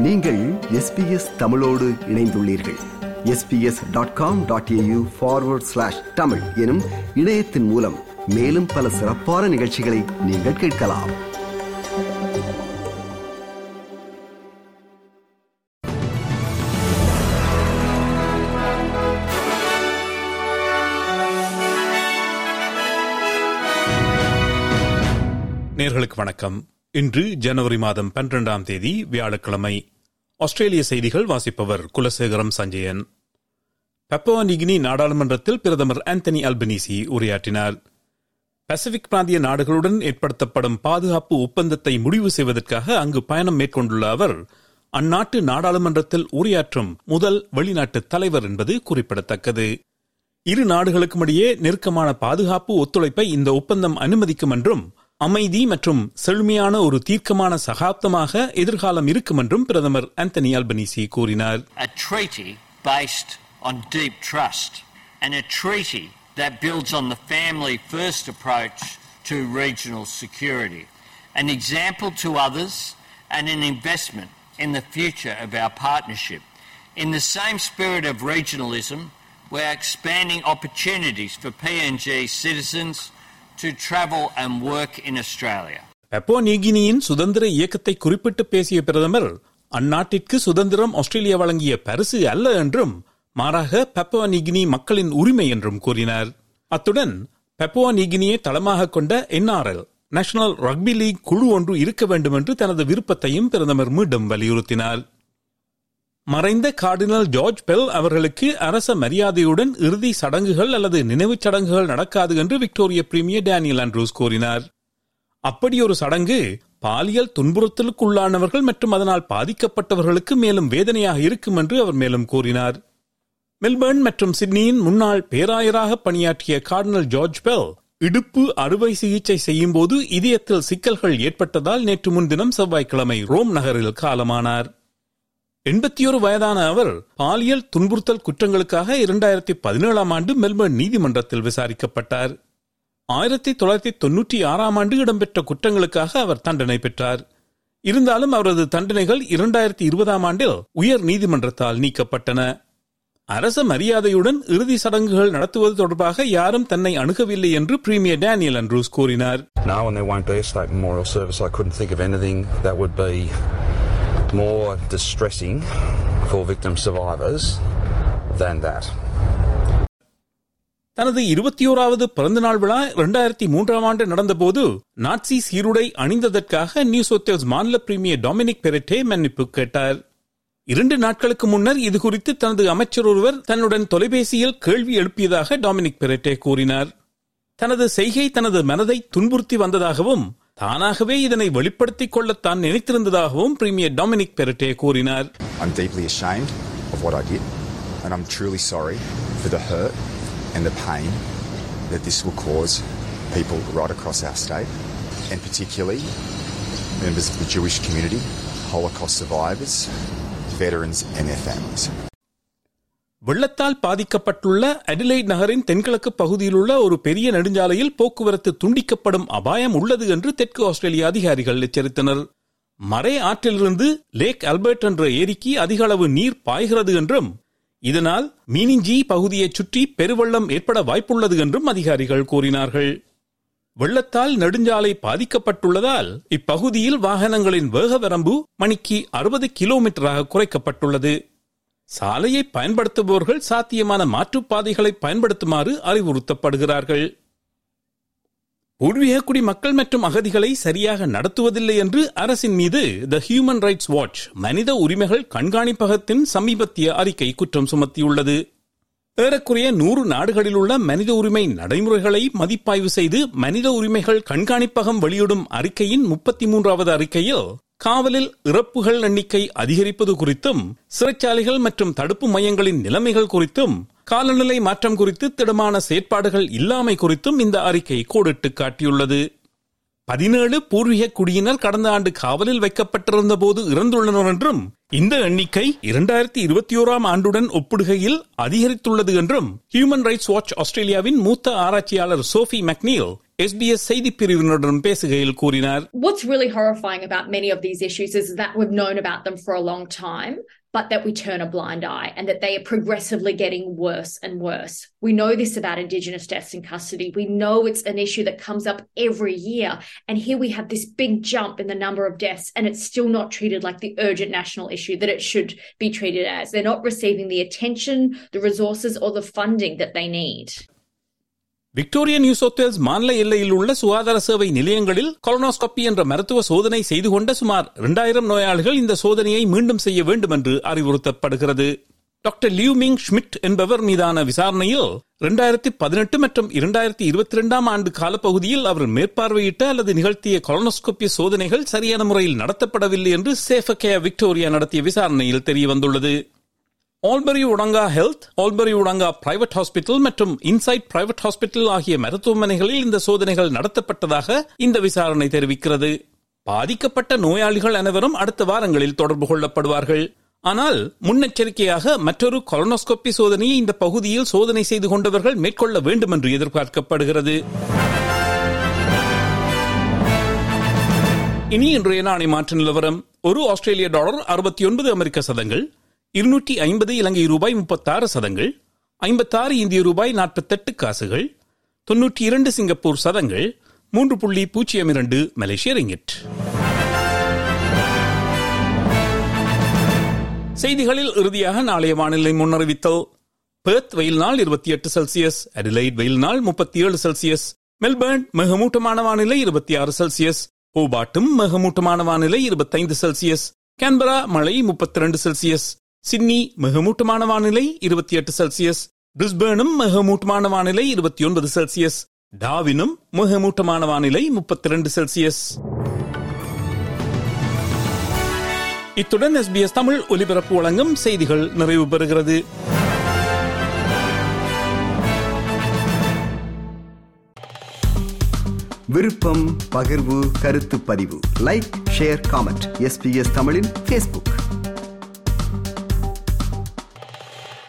நீங்கள் எஸ்பிஎஸ் தமிழோடு இணைந்துள்ளீர்கள். SBS dot com dot AU forward slash Tamil எனும் இணையத்தின் மூலம் மேலும் பல சிறப்பான நிகழ்ச்சிகளை நீங்கள் கேட்கலாம். நேர்களுக்கு வணக்கம். இன்று ஜனவரி மாதம் பன்னிரெண்டாம் தேதி வியாழக்கிழமை. ஆஸ்திரேலிய செய்திகள் வாசிப்பவர் குலசேகரம் சஞ்சயன். பப்பவா நிகினி நாடாளுமன்றத்தில் பிரதமர் ஆந்தனி அல்பனீசி உரையாற்றினார். பசிபிக் பிராந்திய நாடுகளுடன் ஏற்படுத்தப்படும் பாதுகாப்பு ஒப்பந்தத்தை முடிவு செய்வதற்காக அங்கு பயணம் மேற்கொண்டுள்ள அவர் அந்நாட்டு நாடாளுமன்றத்தில் உரையாற்றும் முதல் வெளிநாட்டு தலைவர் என்பது குறிப்பிடத்தக்கது. இரு நாடுகளுக்கும் இடையே நெருக்கமான பாதுகாப்பு ஒத்துழைப்பை இந்த ஒப்பந்தம் அனுமதிக்கும் என்றும் அமைதி மற்றும் செழுமையான ஒரு தீர்க்கமான சகாப்தமாக எதிர்காலம் இருக்கும் என்றும் பிரதமர் ஆந்தனி அல்பனீசி கூறினார் a treaty based on deep trust and a treaty that builds on the family first approach to regional security, an example to others and an investment in the future of our partnership. In the same spirit of regionalism, we're expanding opportunities for PNG citizens to travel and work in Australia. பெப்போ நீகினியின் சுதந்திர இயக்கத்தை குறிப்பிட்டு பேசிய பிரதமர் அந்நாட்டிற்கு சுதந்திரம் Australia வழங்கிய பரிசு அல்ல என்றும் மாறாக பெப்போ நிகினி மக்களின் உரிமை என்றும் கூறினார் அத்துடன் பெப்போ நீகினியை தளமாக கொண்ட என்ஆர்எல் நேஷனல் ரக்பி லீக் குழு ஒன்று இருக்க வேண்டும் என்று தனது விருப்பத்தையும் பிரதமர் மீண்டும் வலியுறுத்தினார் மறைந்த கார்டினல் ஜார்ஜ் பெல் அவர்களுக்கு அரச மரியாதையுடன் இறுதி சடங்குகள் அல்லது நினைவுச் சடங்குகள் நடக்காது என்று விக்டோரிய பிரீமியர் டேனியல் ஆண்ட்ரூஸ் கூறினார். அப்படி ஒரு சடங்கு பாலியல் துன்புறுத்தலுக்குள்ளானவர்கள் மற்றும் அதனால் பாதிக்கப்பட்டவர்களுக்கு மேலும் வேதனையாக இருக்கும் என்று அவர் மேலும் கூறினார். மெல்பர்ன் மற்றும் சிட்னியின் முன்னாள் பேராயராக பணியாற்றிய கார்டினல் ஜார்ஜ் பெல் இடுப்பு அறுவை சிகிச்சை செய்யும் போது இதயத்தில் சிக்கல்கள் ஏற்பட்டதால் நேற்று முன்தினம் செவ்வாய்க்கிழமை ரோம் நகரில் காலமானார். எண்பத்தி ஒரு வயதான அவர் பாலியல் துன்புறுத்தல் குற்றங்களுக்காக இரண்டாயிரத்தி பதினேழாம் ஆண்டு மெல்பர்ன் நீதிமன்றத்தில் விசாரிக்கப்பட்டார். ஆயிரத்தி தொள்ளாயிரத்தி தொன்னூற்றி ஆறாம் ஆண்டு இடம்பெற்ற குற்றங்களுக்காக அவர் தண்டனை பெற்றார். இருந்தாலும் அவரது தண்டனைகள் இரண்டாயிரத்தி இருபதாம் ஆண்டில் உயர் நீதிமன்றத்தால் நீக்கப்பட்டன. அரச மரியாதையுடன் இறுதி சடங்குகள் நடத்துவது தொடர்பாக யாரும் தன்னை அணுகவில்லை என்று பிரீமியர் டேனியல் அண்ட்ரூஸ் கூறினார். No, and there won't be a state memorial service. I couldn't think of anything that would be more distressing for victim survivors than that. தனது இருபத்தி ஓராவது பிறந்தநாள் விழா இரண்டாயிரத்தி மூன்றாம் ஆண்டு நடந்தபோது நாட்சி சீருடை அணிந்ததற்காக நியூ சோத்தேல்ஸ் மாநில பிரீமியர் டொமினிக் பெரட்டே மன்னிப்பு கேட்டார் இரண்டு நாட்களுக்கு முன்னர் இது குறித்து தனது அமைச்சர் ஒருவர் தன்னுடன் தொலைபேசியில் கேள்வி எழுப்பியதாக டாமினிக் பெரட்டே கூறினார் தனது செய்கை தனது மனதை துன்புறுத்தி வந்ததாகவும் தானாகவே இதனை வெளிப்படுத்திக் கொள்ள தான் நினைத்திருந்ததாகவும் பிரீமியர் டாமினிக் பெரெட்டே கூறினார் I'm deeply ashamed of what I did, and I'm truly sorry for the hurt and the pain that this will cause people right across our state, and particularly members of the Jewish community, Holocaust survivors, veterans, and their families. வெள்ளத்தால் பாதிக்கப்பட்டுள்ள Adelaide நகரின் தென்கிழக்கு பகுதியிலுள்ள ஒரு பெரிய நெடுஞ்சாலையில் போக்குவரத்து துண்டிக்கப்படும் அபாயம் உள்ளது என்று தெற்கு ஆஸ்திரேலிய அதிகாரிகள் எச்சரித்தனர். மறை ஆற்றிலிருந்து லேக் அல்பர்ட் என்ற ஏரிக்கு அதிக அளவு நீர் பாய்கிறது என்றும் இதனால் மீனிஞ்சி பகுதியைச் சுற்றி பெருவெள்ளம் ஏற்பட வாய்ப்புள்ளது என்றும் அதிகாரிகள் கூறினார்கள். வெள்ளத்தால் நெடுஞ்சாலை பாதிக்கப்பட்டுள்ளதால் இப்பகுதியில் வாகனங்களின் வேக வரம்பு மணிக்கு அறுபது கிலோமீட்டராக குறைக்கப்பட்டுள்ளது. சாலையை பயன்படுத்துபவர்கள் சாத்தியமான மாற்றுப்பாதைகளை பயன்படுத்துமாறு அறிவுறுத்தப்படுகிறார்கள். பூர்வீக குடிமக்கள் மற்றும் அகதிகளை சரியாக நடத்துவதில்லை என்று அரசின் மீது த ஹியூமன் ரைட்ஸ் வாட்ச் மனித உரிமைகள் கண்காணிப்பகத்தின் சமீபத்திய அறிக்கை குற்றம் சுமத்தியுள்ளது. ஏறக்குறைய நூறு நாடுகளில் உள்ள மனித உரிமை நடைமுறைகளை மதிப்பாய்வு செய்து மனித உரிமைகள் கண்காணிப்பகம் வெளியிடும் அறிக்கையின் முப்பத்தி மூன்றாவது அறிக்கையில் காவலில் இறப்புகள் எண்ணிக்கை அதிகரிப்பது குறித்தும் சிறைச்சாலைகள் மற்றும் தடுப்பு மையங்களின் நிலைமைகள் குறித்தும் காலநிலை மாற்றம் குறித்து திடமான செயற்பாடுகள் இல்லாமை குறித்தும் இந்த அறிக்கை கோடிட்டு காட்டியுள்ளது. பதினேழு பூர்வீக குடியினர் கடந்த ஆண்டு காவலில் வைக்கப்பட்டிருந்த போது இறந்துள்ளனர் என்றும் இந்த எண்ணிக்கை இரண்டாயிரத்தி இருபத்தி ஓராம் ஆண்டுடன் ஒப்பிடுகையில் அதிகரித்துள்ளது என்றும் ஹியூமன் ரைட்ஸ் வாட்ச் ஆஸ்திரேலியாவின் மூத்த ஆராய்ச்சியாளர் சோஃபி மெக்னியல் எஸ்பிஎஸ் செய்தி பிரிவினருடன் பேசுகையில் கூறினார் What's really horrifying about many of these issues is that we've known about them for a long time, but that we turn a blind eye and that they are progressively getting worse and worse. We know this about Indigenous deaths in custody. We know it's an issue that comes up every year. And here we have this big jump in the number of deaths, and it's still not treated like the urgent national issue that it should be treated as. They're not receiving the attention, the resources, or the funding that they need. Victoria New South மாநில எல்லையில் உள்ள சுகாதார சேவை நிலையங்களில் colonoscopy என்ற மருத்துவ சோதனை செய்து கொண்ட சுமார் இரண்டாயிரம் நோயாளிகள் இந்த சோதனையை மீண்டும் செய்ய வேண்டும் என்று அறிவுறுத்தப்படுகிறது டாக்டர் லியூமிங் ஷ்மிட் என்பவர் மீதான விசாரணையில் இரண்டாயிரத்தி பதினெட்டு மற்றும் இரண்டாயிரத்தி இருபத்தி இரண்டாம் ஆண்டு காலப்பகுதியில் அவர் மேற்பார்வையிட்ட அல்லது நிகழ்த்திய கொலனோஸ்கோபி சோதனைகள் சரியான முறையில் நடத்தப்படவில்லை என்று சேஃபகே விக்டோரியா நடத்திய விசாரணையில் தெரியவந்துள்ளது. Albury Wodonga health Albury Wodonga private hospital மற்றும் இன்சைட் பிரைவேட் ஹாஸ்பிட்டல் ஆகிய மருத்துவமனைகளில் இந்த சோதனைகள் நடத்தப்பட்டதாக இந்த விசாரணை தெரிவிக்கிறது. பாதிக்கப்பட்ட நோயாளிகள் அனைவரும் அடுத்த வாரங்களில் தொடர்பு கொள்ளப்படுவார்கள். ஆனால் முன்னெச்சரிக்கையாக மற்றொரு கொலனோஸ்கோபி சோதனையை இந்த பகுதியில் சோதனை செய்து கொண்டவர்கள் மேற்கொள்ள வேண்டும் என்று எதிர்பார்க்கப்படுகிறது. இனி இன்றைய நாணய மாற்று நிலவரம். ஒரு ஆஸ்திரேலிய டாலர் அறுபத்தி ஒன்பது அமெரிக்க சதங்கள் இருநூற்றி ஐம்பது இலங்கை ரூபாய் முப்பத்தாறு சதங்கள் ஐம்பத்தாறு இந்திய ரூபாய் நாற்பத்தெட்டு காசுகள் தொன்னூற்றி இரண்டு சிங்கப்பூர் சதங்கள் மூன்று புள்ளி பூஜ்ஜியம் இரண்டு மலேசிய ரிங்கிட். செய்திகளில் இறுதியாக நாளைய வானிலை முன்னறிவித்தல். பெர்த் வெயில் நாள் இருபத்தி எட்டு செல்சியஸ் அடிலைட் வெயில் நாள் முப்பத்தி ஏழு செல்சியஸ் மெல்பர்ன் மிகமூட்டமான வானிலை இருபத்தி ஆறு செல்சியஸ் ஹோபாட்டும் மிகமூட்டமான வானிலை இருபத்தைந்து செல்சியஸ் கேன்பரா மழை முப்பத்தி ரெண்டு செல்சியஸ் சிட்னி மிகமூட்டமான வானிலை இருபத்தி எட்டு செல்சியஸ். பிரிஸ்பேனும் மிகமூட்டமான வானிலை இருபத்தி ஒன்பது செல்சியஸ். டாவினும் மிகமூட்டமான வானிலை முப்பத்தி ரெண்டு செல்சியஸ். இத்துடன் எஸ்பிஎஸ் தமிழ் ஒலிபரப்பு வழங்கும் செய்திகள் நிறைவு பெறுகிறது. விருப்பம் பகிர்வு கருத்து பதிவு. லைக் ஷேர் காமெண்ட் எஸ்பிஎஸ் தமிழின் ஃபேஸ்புக்